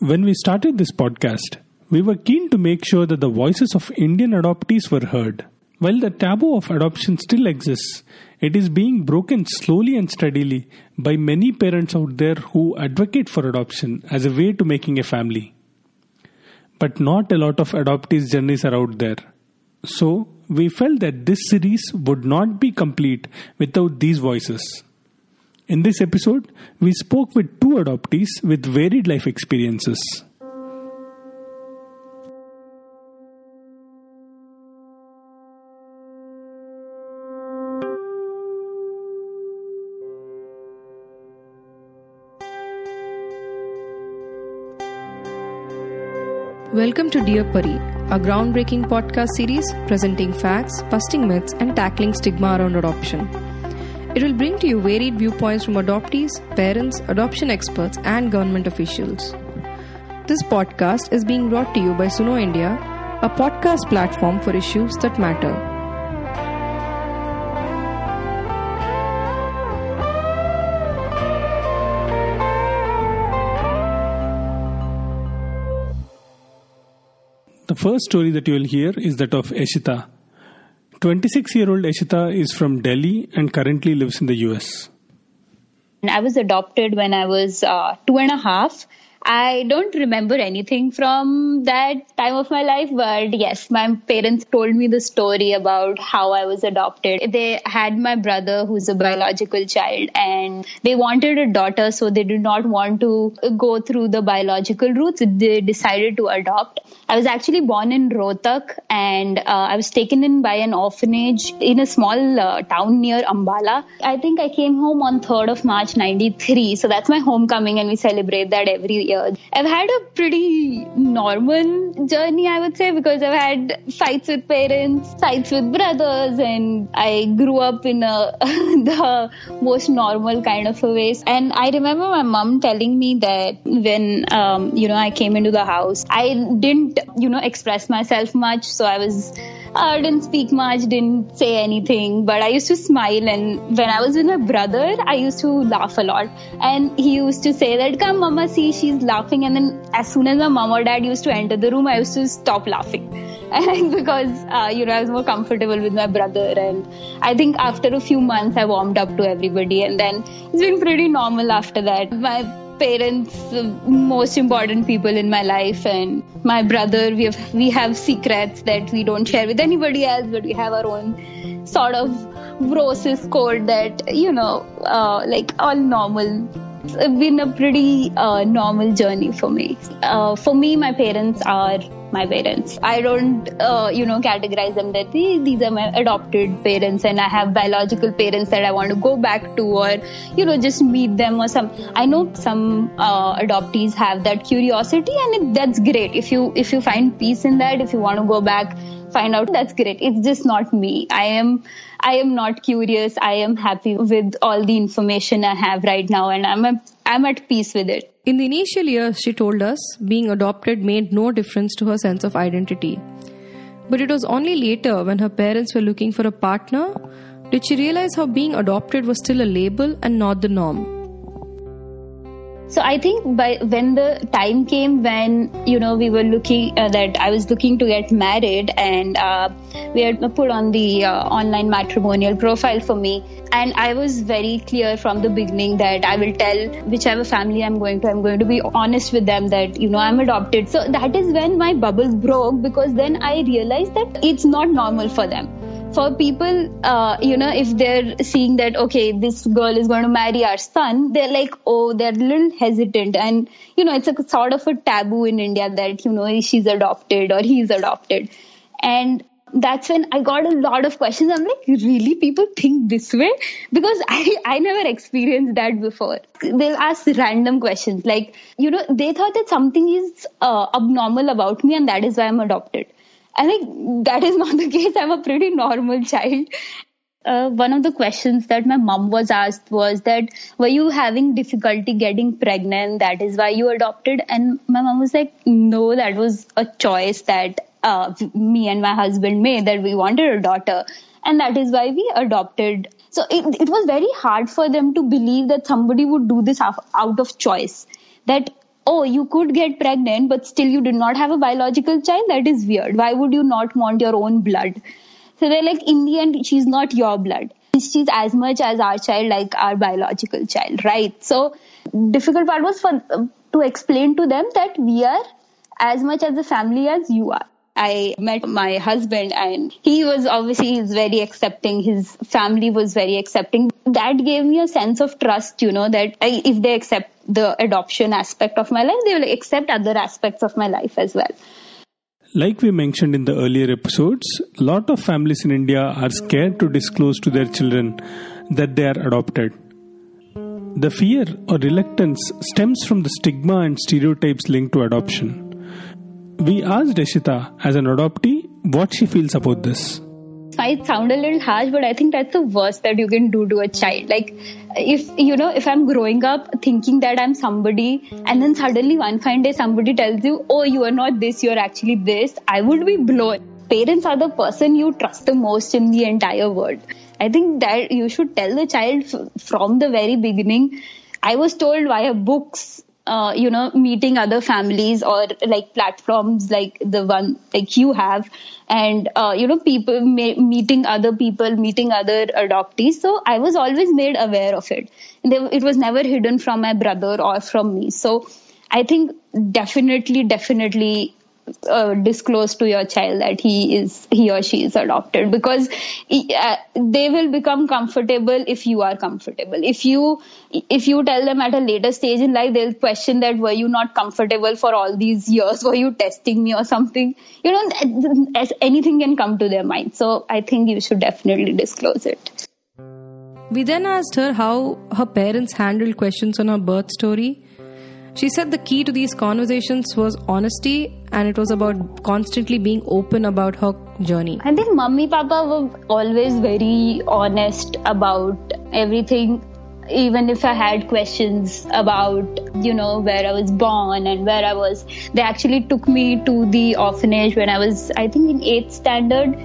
When we started this podcast, we were keen to make sure that the voices of Indian adoptees were heard. While the taboo of adoption still exists, it is being broken slowly and steadily by many parents out there who advocate for adoption as a way to making a family. But not a lot of adoptees' journeys are out there. So, we felt that this series would not be complete without these voices. In this episode, we spoke with two adoptees with varied life experiences. Welcome to Dear Pari, a groundbreaking podcast series presenting facts, busting myths, and tackling stigma around adoption. It will bring to you varied viewpoints from adoptees, parents, adoption experts, and government officials. This podcast is being brought to you by Suno India, a podcast platform for issues that matter. The first story that you will hear is that of Eshita. 26 year old Eshita is from Delhi and currently lives in the US. I was adopted when I was uh, two and a half. I don't remember anything from that time of my life, but yes, my parents told me the story about how I was adopted. They had my brother who's a biological child and they wanted a daughter, so they did not want to go through the biological routes. They decided to adopt. I was actually born in Rohtak and uh, I was taken in by an orphanage in a small uh, town near Ambala. I think I came home on 3rd of March 93, so that's my homecoming and we celebrate that every years. I've had a pretty normal journey, I would say, because I've had fights with parents, fights with brothers, and I grew up in a, the most normal kind of a way. And I remember my mom telling me that when, um, you know, I came into the house, I didn't, you know, express myself much. So I was, I uh, didn't speak much, didn't say anything, but I used to smile. And when I was with my brother, I used to laugh a lot. And he used to say that, come, mama, see, she's laughing and then as soon as my mom or dad used to enter the room i used to stop laughing and because uh, you know i was more comfortable with my brother and i think after a few months i warmed up to everybody and then it's been pretty normal after that my parents most important people in my life and my brother we have we have secrets that we don't share with anybody else but we have our own sort of brosis code that you know uh, like all normal it's been a pretty uh, normal journey for me. Uh, for me, my parents are my parents. I don't, uh, you know, categorize them that these are my adopted parents and I have biological parents that I want to go back to or, you know, just meet them or some. I know some uh, adoptees have that curiosity and it, that's great. If you, if you find peace in that, if you want to go back, find out, that's great. It's just not me. I am, I am not curious. I am happy with all the information I have right now and I'm, a, I'm at peace with it. In the initial years, she told us being adopted made no difference to her sense of identity. But it was only later, when her parents were looking for a partner, did she realize how being adopted was still a label and not the norm. So I think by when the time came when you know we were looking uh, that I was looking to get married and uh, we had put on the uh, online matrimonial profile for me and I was very clear from the beginning that I will tell whichever family I'm going to I'm going to be honest with them that you know I'm adopted. So that is when my bubble broke because then I realized that it's not normal for them for people, uh, you know, if they're seeing that, okay, this girl is going to marry our son, they're like, oh, they're a little hesitant. And, you know, it's a sort of a taboo in India that, you know, she's adopted or he's adopted. And that's when I got a lot of questions. I'm like, really? People think this way? Because I, I never experienced that before. They'll ask random questions like, you know, they thought that something is uh, abnormal about me and that is why I'm adopted. I think that is not the case. I'm a pretty normal child. Uh, one of the questions that my mom was asked was that were you having difficulty getting pregnant? That is why you adopted? And my mom was like no that was a choice that uh, me and my husband made that we wanted a daughter. And that is why we adopted. So it, it was very hard for them to believe that somebody would do this out of choice. That oh, you could get pregnant, but still you did not have a biological child. That is weird. Why would you not want your own blood? So they're like, in the end, she's not your blood. She's as much as our child, like our biological child, right? So difficult part was for uh, to explain to them that we are as much as a family as you are. I met my husband and he was obviously he's very accepting. His family was very accepting. That gave me a sense of trust, you know, that I, if they accept the adoption aspect of my life, they will accept other aspects of my life as well. Like we mentioned in the earlier episodes, a lot of families in India are scared to disclose to their children that they are adopted. The fear or reluctance stems from the stigma and stereotypes linked to adoption. We asked Eshita, as an adoptee, what she feels about this might sound a little harsh, but I think that's the worst that you can do to a child. Like, if, you know, if I'm growing up thinking that I'm somebody, and then suddenly one fine day somebody tells you, oh, you are not this, you're actually this, I would be blown. Parents are the person you trust the most in the entire world. I think that you should tell the child from the very beginning. I was told via books uh, you know, meeting other families or like platforms like the one like you have, and uh, you know, people meeting other people, meeting other adoptees. So I was always made aware of it. They, it was never hidden from my brother or from me. So I think definitely, definitely uh, disclose to your child that he is he or she is adopted. Because uh, they will become comfortable if you are comfortable. If you if you tell them at a later stage in life they'll question that were you not comfortable for all these years? Were you testing me or something? You know anything can come to their mind. So i think you should definitely disclose it. We then asked her how her parents handled questions on her birth story she said the key to these conversations was honesty and it was about constantly being open about her journey. I think mummy papa were always very honest about everything even if I had questions about, you know, where I was born and where I was, they actually took me to the orphanage when I was, I think, in eighth standard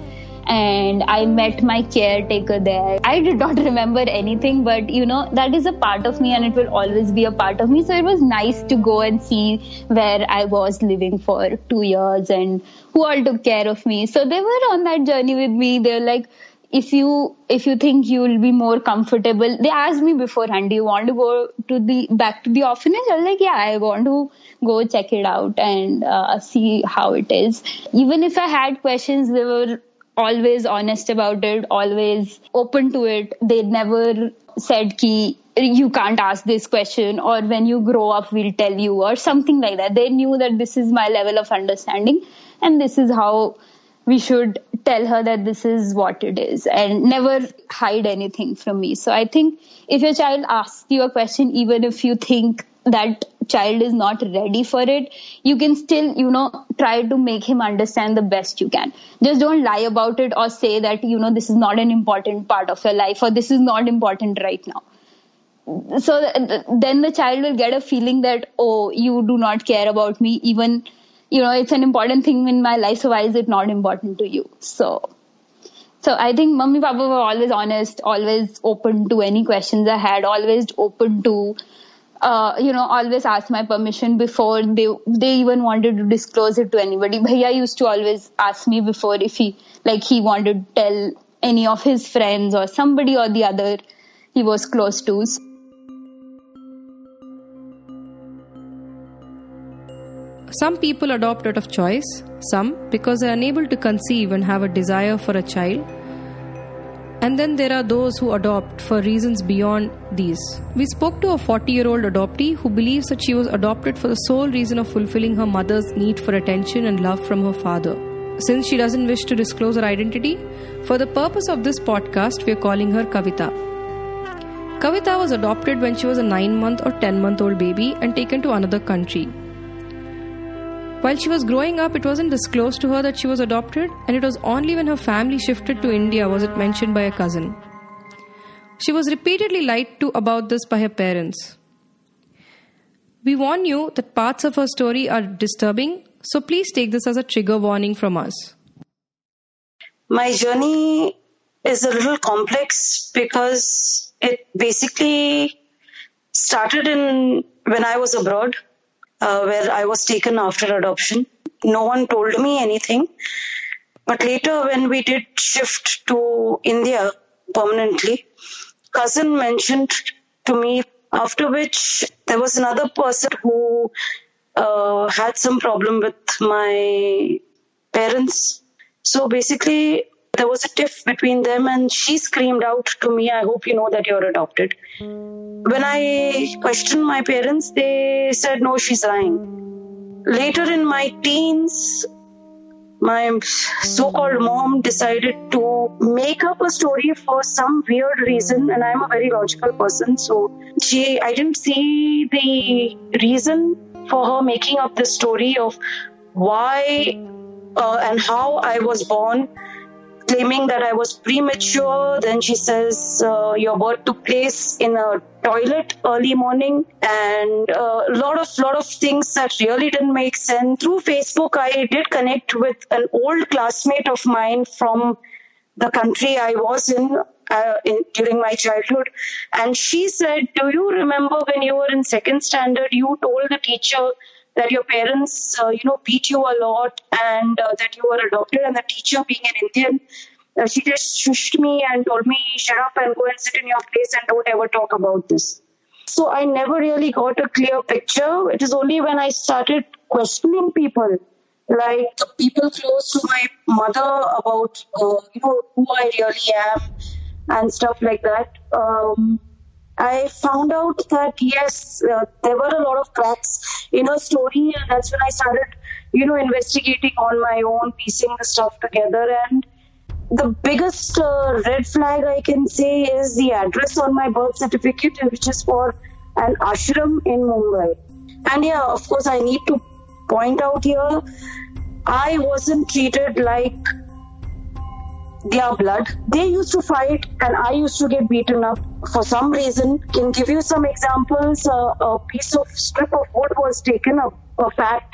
and I met my caretaker there. I did not remember anything, but you know, that is a part of me and it will always be a part of me. So it was nice to go and see where I was living for two years and who all took care of me. So they were on that journey with me. They're like, if you if you think you will be more comfortable they asked me beforehand do you want to go to the back to the orphanage i was like yeah i want to go check it out and uh, see how it is even if i had questions they were always honest about it, always open to it. They never said ki you can't ask this question or when you grow up we'll tell you or something like that. They knew that this is my level of understanding and this is how we should tell her that this is what it is and never hide anything from me. So I think if your child asks you a question, even if you think that child is not ready for it, you can still, you know, try to make him understand the best you can. Just don't lie about it or say that, you know, this is not an important part of your life or this is not important right now. So then the child will get a feeling that, oh, you do not care about me, even, you know, it's an important thing in my life, so why is it not important to you? So, so I think mummy papa were always honest, always open to any questions I had, always open to uh, you know, always ask my permission before they they even wanted to disclose it to anybody. Bhaiya used to always ask me before if he like he wanted to tell any of his friends or somebody or the other he was close to. Some people adopt out of choice, some because they are unable to conceive and have a desire for a child and then there are those who adopt for reasons beyond these. We spoke to a 40 year old adoptee who believes that she was adopted for the sole reason of fulfilling her mother's need for attention and love from her father. Since she doesn't wish to disclose her identity, for the purpose of this podcast, we are calling her Kavita. Kavita was adopted when she was a 9 month or 10 month old baby and taken to another country. While she was growing up, it wasn't disclosed to her that she was adopted, and it was only when her family shifted to India was it mentioned by a cousin. She was repeatedly lied to about this by her parents. We warn you that parts of her story are disturbing, so please take this as a trigger warning from us. My journey is a little complex because it basically started in when I was abroad uh, where I was taken after adoption. No one told me anything. But later, when we did shift to India permanently, cousin mentioned to me, after which there was another person who uh, had some problem with my parents. So basically, there was a tiff between them, and she screamed out to me, I hope you know that you're adopted. When I questioned my parents, they said, no, she's lying. Later in my teens, my so-called mom decided to make up a story for some weird reason and i'm a very logical person so she i didn't see the reason for her making up the story of why uh, and how i was born claiming that I was premature. Then she says uh, your birth took place in a toilet early morning, and a uh, lot of lot of things that really didn't make sense. Through Facebook, I did connect with an old classmate of mine from the country I was in, uh, in, during my childhood. And she said, Do you remember when you were in second standard, you told the teacher that your parents, uh, you know, beat you a lot and uh, that you were adopted, and the teacher, being an Indian, uh, she just shushed me and told me, shut up and go and sit in your place and don't ever talk about this. So I never really got a clear picture. It is only when I started questioning people, like the people close to my mother about, uh, you know, who I really am and stuff like that. Um, I found out that yes, uh, there were a lot of cracks in her story, and that's when I started, you know, investigating on my own, piecing the stuff together. And the biggest uh, red flag I can say is the address on my birth certificate, which is for an ashram in Mumbai. And yeah, of course, I need to point out here, I wasn't treated like their blood. They used to fight, and I used to get beaten up for some reason. Can give you some examples. Uh, a piece of strip of wood was taken, a, a fat,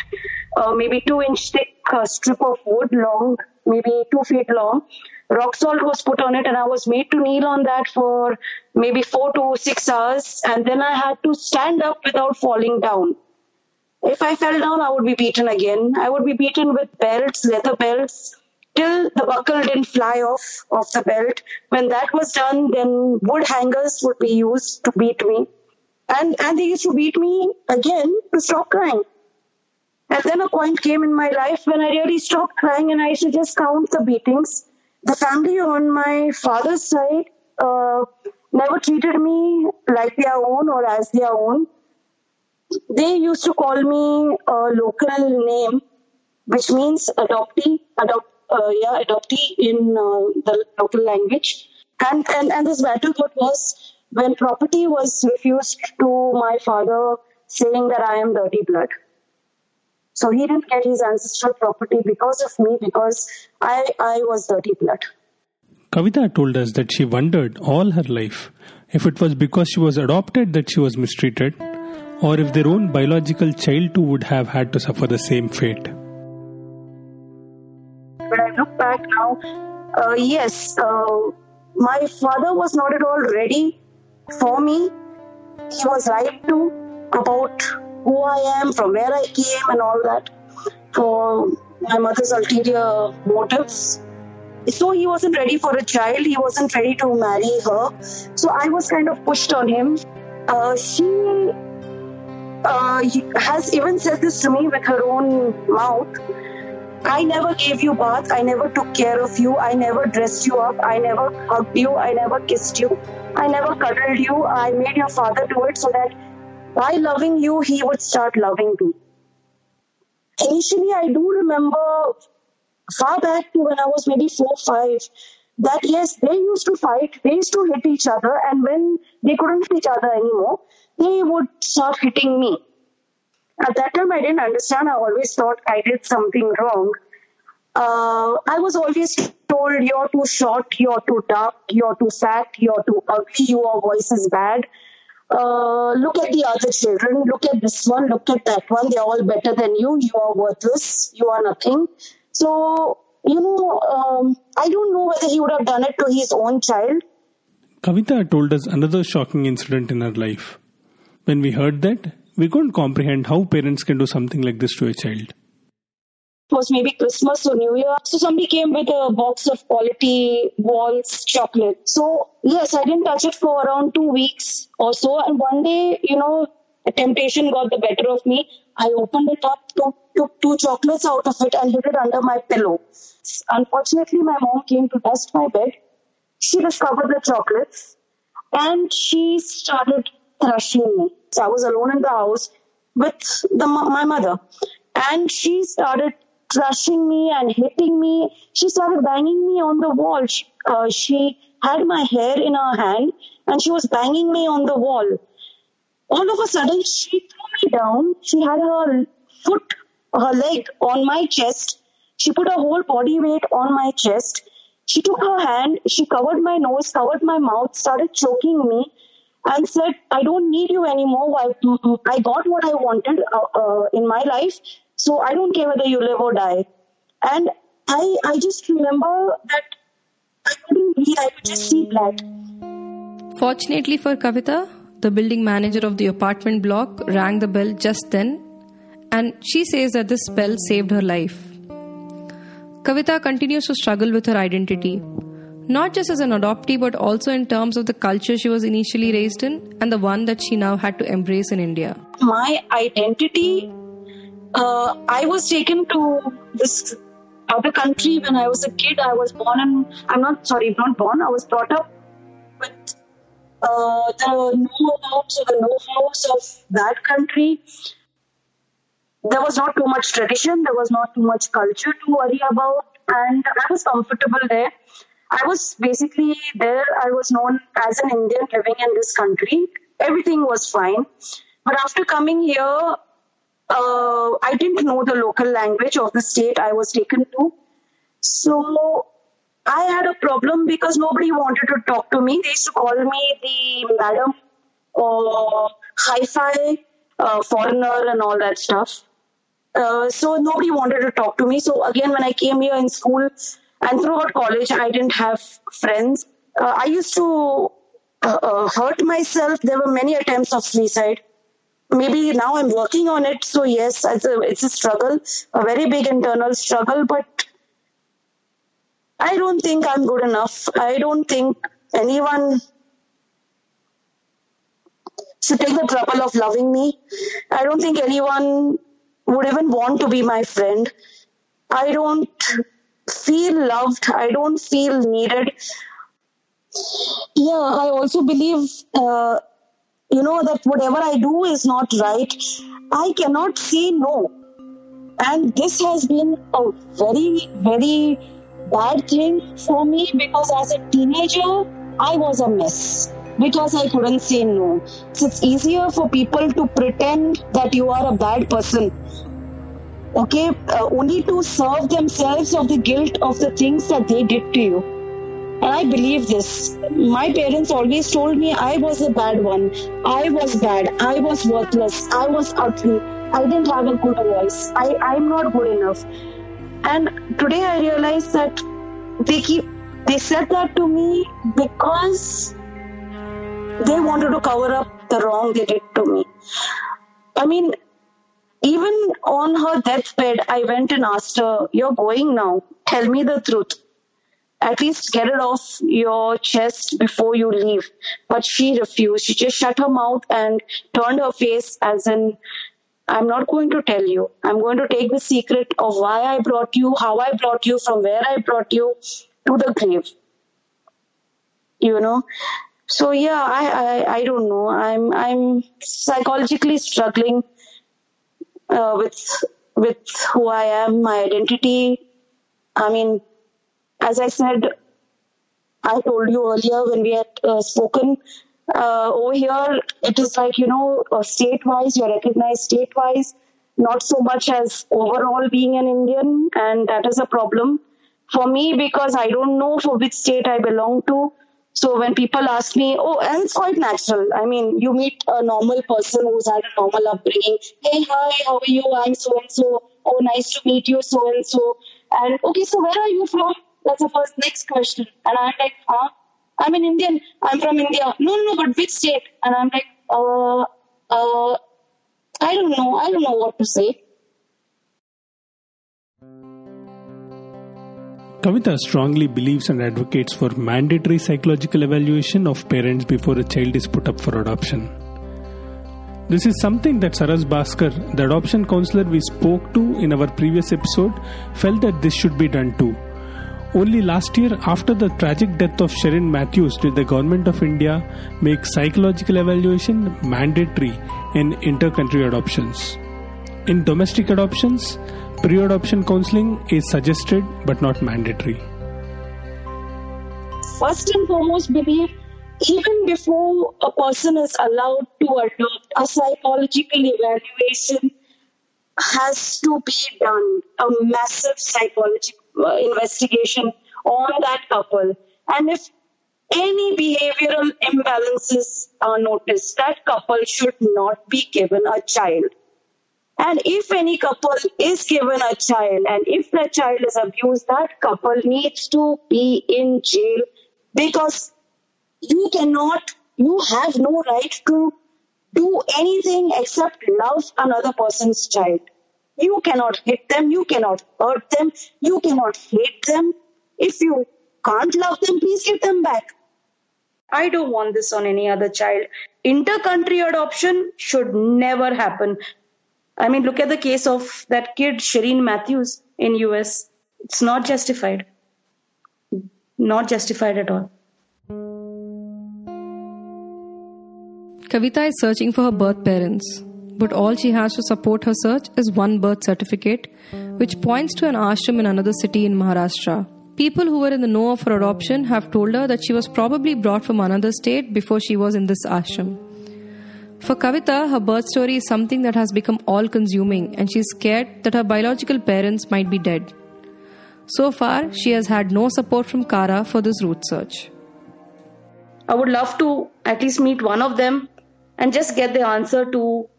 uh, maybe two inch thick uh, strip of wood, long, maybe two feet long. Rock salt was put on it, and I was made to kneel on that for maybe four to six hours, and then I had to stand up without falling down. If I fell down, I would be beaten again. I would be beaten with belts, leather belts, till the buckle didn't fly off of the belt. When that was done, then wood hangers would be used to beat me. And, and they used to beat me again to stop crying. And then a point came in my life when I really stopped crying and I used to just count the beatings. The family on my father's side uh, never treated me like their own or as their own. They used to call me a local name, which means adoptee, adopt, uh, yeah, adoptee in uh, the local language. And, and, and this battlefield was when property was refused to my father saying that I am dirty blood. So he didn't get his ancestral property because of me because I, I was dirty blood. Kavita told us that she wondered all her life if it was because she was adopted that she was mistreated or if their own biological child too would have had to suffer the same fate now, uh, yes, uh, my father was not at all ready for me. He was lied to about who I am, from where I came, and all that for my mother's ulterior motives. So he wasn't ready for a child. He wasn't ready to marry her. So I was kind of pushed on him. Uh, she uh, has even said this to me with her own mouth I never gave you bath. I never took care of you. I never dressed you up. I never hugged you. I never kissed you. I never cuddled you. I made your father do it so that by loving you, he would start loving me. Initially, I do remember far back to when I was maybe four, five, that yes, they used to fight, they used to hit each other, and when they couldn't hit each other anymore, they would start hitting me. At that time, I didn't understand. I always thought I did something wrong. Uh, I was always told, you're too short, you're too dark, you're too fat, you're too ugly, your voice is bad. Uh, look at the other children, look at this one, look at that one, they're all better than you, you are worthless, you are nothing. So, you know, um, I don't know whether he would have done it to his own child. Kavita told us another shocking incident in her life. When we heard that, We couldn't comprehend how parents can do something like this to a child was maybe Christmas or New Year. So somebody came with a box of quality waltz chocolate. So yes, I didn't touch it for around two weeks or so. And one day, you know, temptation got the better of me. I opened it up, took, took two chocolates out of it and hid it under my pillow. Unfortunately, my mom came to dust my bed. She discovered the chocolates and she started thrashing me. So I was alone in the house with the, my mother and she started crushing me and hitting me. She started banging me on the wall. She, uh, she had my hair in her hand and she was banging me on the wall. All of a sudden, she threw me down. She had her foot, her leg on my chest. She put her whole body weight on my chest. She took her hand, she covered my nose, covered my mouth, started choking me, and said, I don't need you anymore. I, I got what I wanted uh, uh, in my life. So I don't care whether you live or die. And I, I just remember that I couldn't breathe, I could just see black. Fortunately for Kavita, the building manager of the apartment block rang the bell just then, and she says that this spell saved her life. Kavita continues to struggle with her identity, not just as an adoptee but also in terms of the culture she was initially raised in and the one that she now had to embrace in India. My identity uh, I was taken to this other country when I was a kid. I was born in, I'm not, sorry, not born, I was brought up with uh, the know-abouts or the know-hows of that country. There was not too much tradition, there was not too much culture to worry about, and I was comfortable there. I was basically there, I was known as an Indian living in this country. Everything was fine. But after coming here, uh, I didn't know the local language of the state I was taken to. So I had a problem because nobody wanted to talk to me. They used to call me the madam or hi-fi uh, foreigner and all that stuff. Uh, so nobody wanted to talk to me. So again, when I came here in school and throughout college, I didn't have friends. Uh, I used to uh, uh, hurt myself. There were many attempts of suicide maybe now I'm working on it. So yes, it's a, it's a struggle, a very big internal struggle, but I don't think I'm good enough. I don't think anyone should take the trouble of loving me. I don't think anyone would even want to be my friend. I don't feel loved. I don't feel needed. Yeah, I also believe uh, you know that whatever I do is not right, I cannot say no. And this has been a very, very bad thing for me because as a teenager, I was a mess because I couldn't say no. So it's easier for people to pretend that you are a bad person. Okay, uh, only to serve themselves of the guilt of the things that they did to you. And I believe this. My parents always told me I was a bad one. I was bad. I was worthless. I was ugly. I didn't have a good voice. I, I'm not good enough. And today I realize that they keep they said that to me because they wanted to cover up the wrong they did to me. I mean, even on her deathbed, I went and asked her, You're going now. Tell me the truth at least get it off your chest before you leave. But she refused. She just shut her mouth and turned her face as in, I'm not going to tell you. I'm going to take the secret of why I brought you, how I brought you, from where I brought you to the grave. You know? So yeah, I, I, I don't know. I'm, I'm psychologically struggling, uh, with, with who I am, my identity. I mean, as I said, I told you earlier when we had uh, spoken, uh, over here it is like, you know, uh, state wise, you're recognized state wise, not so much as overall being an Indian, and that is a problem for me because I don't know for which state I belong to. So when people ask me, oh, and it's quite natural. I mean, you meet a normal person who's had a normal upbringing. Hey, hi, how are you? I'm so and so. Oh, nice to meet you, so and so. And okay, so where are you from? That's the first next question. And I'm like, huh? I'm an Indian. I'm from India. No, no, no, but which state? And I'm like, uh, uh, I don't know. I don't know what to say. Kavita strongly believes and advocates for mandatory psychological evaluation of parents before a child is put up for adoption. This is something that Saras Bhaskar, the adoption counselor we spoke to in our previous episode, felt that this should be done too. Only last year, after the tragic death of Sherin Mathews, did the Government of India make psychological evaluation mandatory in inter country adoptions. In domestic adoptions, Pre adoption counseling is suggested but not mandatory. First and foremost, believe even before a person is allowed to adopt, a psychological evaluation has to be done. A massive psychological uh, investigation on that couple. And if any behavioral imbalances are noticed, that couple should not be given a child. And if any couple is given a child and if that child is abused, that couple needs to be in jail because you cannot, you have no right to do anything except love another person's child. You cannot hit them, you cannot hurt them, you cannot hate them. If you can't love them, please give them back. I don't want this on any other child. Inter-country adoption should never happen. I mean, look at the case of that kid, Sherin Mathews in US. It's not justified. Not justified at all. Kavita is searching for her birth parents, but all she has to support her search is one birth certificate, which points to an ashram in another city in Maharashtra. People who were in the know of her adoption have told her that she was probably brought from another state before she was in this ashram. For Kavita, her birth story is something that has become all consuming, and she's scared that her biological parents might be dead. So far, she has had no support from CARA for this root search. I would love to at least meet one of them and just get the answer to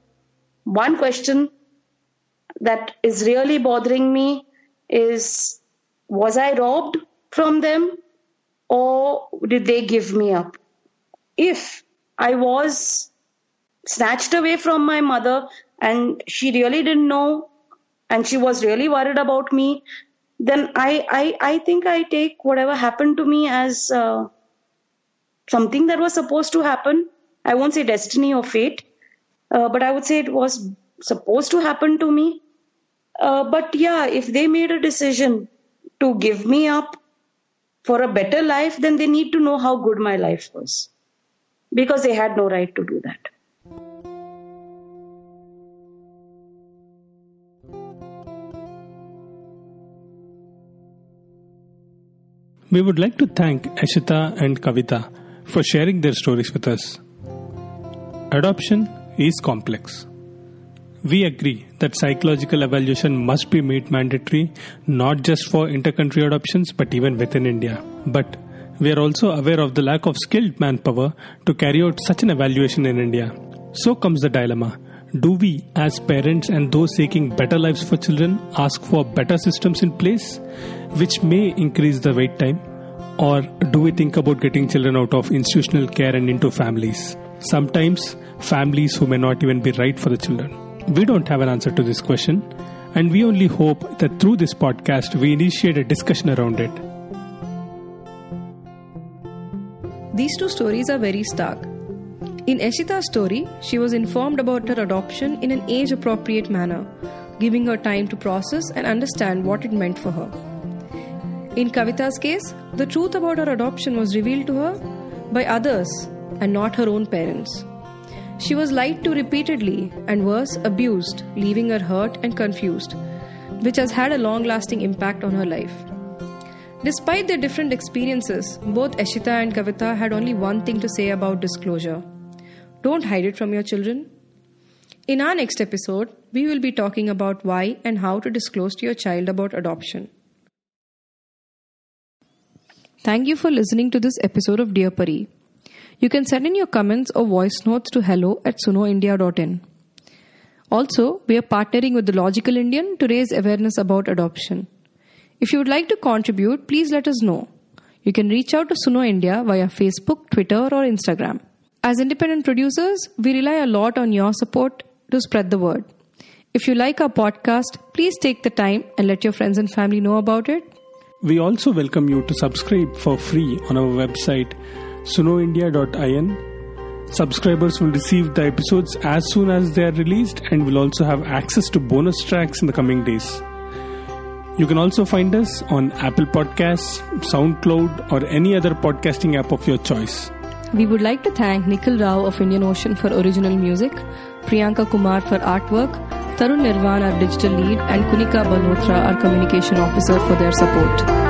one question that is really bothering me is was I robbed from them or did they give me up? If I was snatched away from my mother and she really didn't know and she was really worried about me then i i, I think i take whatever happened to me as uh, something that was supposed to happen. I won't say destiny or fate uh, but i would say it was supposed to happen to me. Uh, but yeah if they made a decision to give me up for a better life then they need to know how good my life was because they had no right to do that We would like to thank Eshita and Kavita for sharing their stories with us. Adoption is complex. We agree that psychological evaluation must be made mandatory not just for intercountry adoptions but even within India. But we are also aware of the lack of skilled manpower to carry out such an evaluation in India. So comes the dilemma do we, as parents and those seeking better lives for children, ask for better systems in place which may increase the wait time? Or do we think about getting children out of institutional care and into families? Sometimes families who may not even be right for the children. We don't have an answer to this question, and we only hope that through this podcast we initiate a discussion around it. These two stories are very stark. In Eshita's story, she was informed about her adoption in an age appropriate manner, giving her time to process and understand what it meant for her. In Kavita's case, the truth about her adoption was revealed to her by others and not her own parents. She was lied to repeatedly and worse, abused, leaving her hurt and confused, which has had a long lasting impact on her life. Despite their different experiences, both Eshita and Kavita had only one thing to say about disclosure don't hide it from your children. In our next episode, we will be talking about why and how to disclose to your child about adoption. Thank you for listening to this episode of Dear Pari. You can send in your comments or voice notes to hello at sunoindia.in. Also, we are partnering with the Logical Indian to raise awareness about adoption. If you would like to contribute, please let us know. You can reach out to Suno India via Facebook, Twitter, or Instagram. As independent producers, we rely a lot on your support to spread the word. If you like our podcast, please take the time and let your friends and family know about it. We also welcome you to subscribe for free on our website sunoindia.in. Subscribers will receive the episodes as soon as they are released and will also have access to bonus tracks in the coming days. You can also find us on Apple Podcasts, SoundCloud, or any other podcasting app of your choice. We would like to thank Nikhil Rao of Indian Ocean for original music, Priyanka Kumar for artwork, Tarun Nirvan, our digital lead, and Kunika Balhotra, our communication officer, for their support.